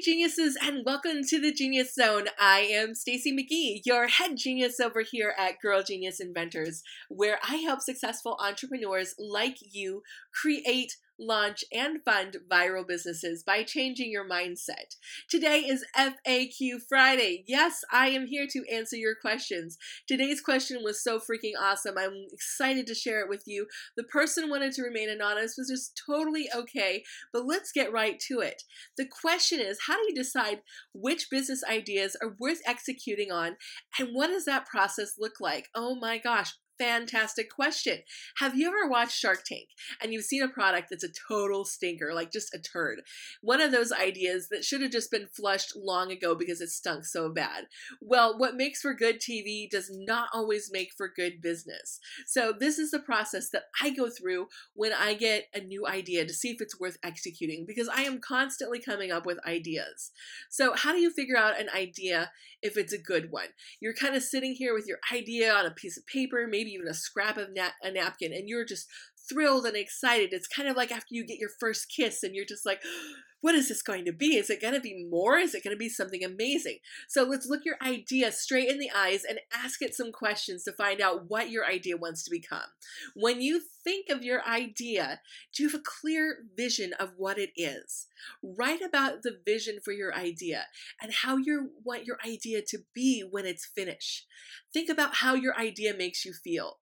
geniuses, and welcome to the Genius Zone. I am Stacy McGee, your head genius over here at Girl Genius Inventors, where I help successful entrepreneurs like you create launch, and fund viral businesses by changing your mindset. Today is FAQ Friday. Yes, I am here to answer your questions. Today's question was so freaking awesome. I'm excited to share it with you. The person wanted to remain anonymous, which is totally okay, but let's get right to it. The question is how do you decide which business ideas are worth executing on, and what does that process look like? Oh my gosh, fantastic question. Have you ever watched Shark Tank and you've seen a product that's a total stinker, like just a turd? One of those ideas that should have just been flushed long ago because it stunk so bad. Well, what makes for good TV does not always make for good business. So, this is the process that I go through when I get a new idea to see if it's worth executing because I am constantly coming up with ideas. So, how do you figure out an idea if it's a good one? You're kind of sitting here with your idea on a piece of paper, maybe even a scrap of na- a napkin, and you're just thrilled and excited. It's kind of like after you get your first kiss and you're just like, what is this going to be? Is it going to be more? Is it going to be something amazing? So let's look your idea straight in the eyes and ask it some questions to find out what your idea wants to become. When you think of your idea, do you have a clear vision of what it is? Write about the vision for your idea and how you want your idea to be when it's finished. Think about how your idea makes you feel.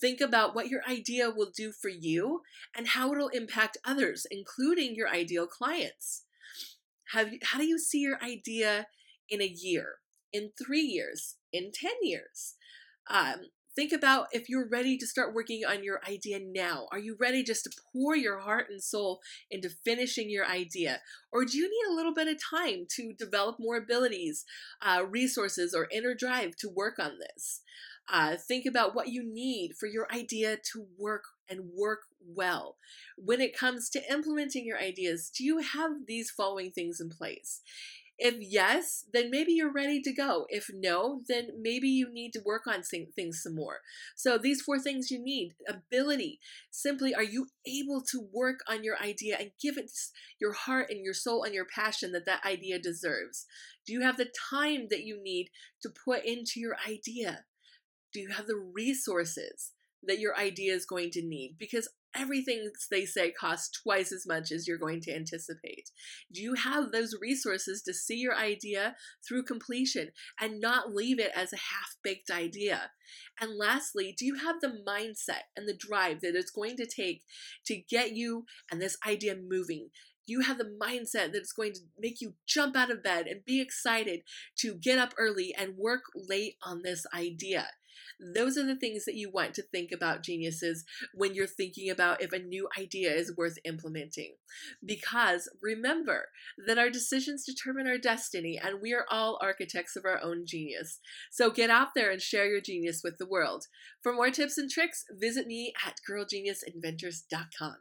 Think about what your idea will do for you and how it'll impact others, including your ideal clients. Have how do you see your idea in a year, in three years, in 10 years? Um, think about if you're ready to start working on your idea now. Are you ready just to pour your heart and soul into finishing your idea? Or do you need a little bit of time to develop more abilities, uh, resources, or inner drive to work on this? Uh, think about what you need for your idea to work and work well. When it comes to implementing your ideas, do you have these following things in place? If yes, then maybe you're ready to go. If no, then maybe you need to work on things some more. So, these four things you need ability. Simply, are you able to work on your idea and give it your heart and your soul and your passion that that idea deserves? Do you have the time that you need to put into your idea? Do you have the resources that your idea is going to need? Because everything they say costs twice as much as you're going to anticipate. Do you have those resources to see your idea through completion and not leave it as a half baked idea? And lastly, do you have the mindset and the drive that it's going to take to get you and this idea moving? Do you have the mindset that it's going to make you jump out of bed and be excited to get up early and work late on this idea. Those are the things that you want to think about, geniuses, when you're thinking about if a new idea is worth implementing. Because remember that our decisions determine our destiny, and we are all architects of our own genius. So get out there and share your genius with the world. For more tips and tricks, visit me at girlgeniusinventors.com.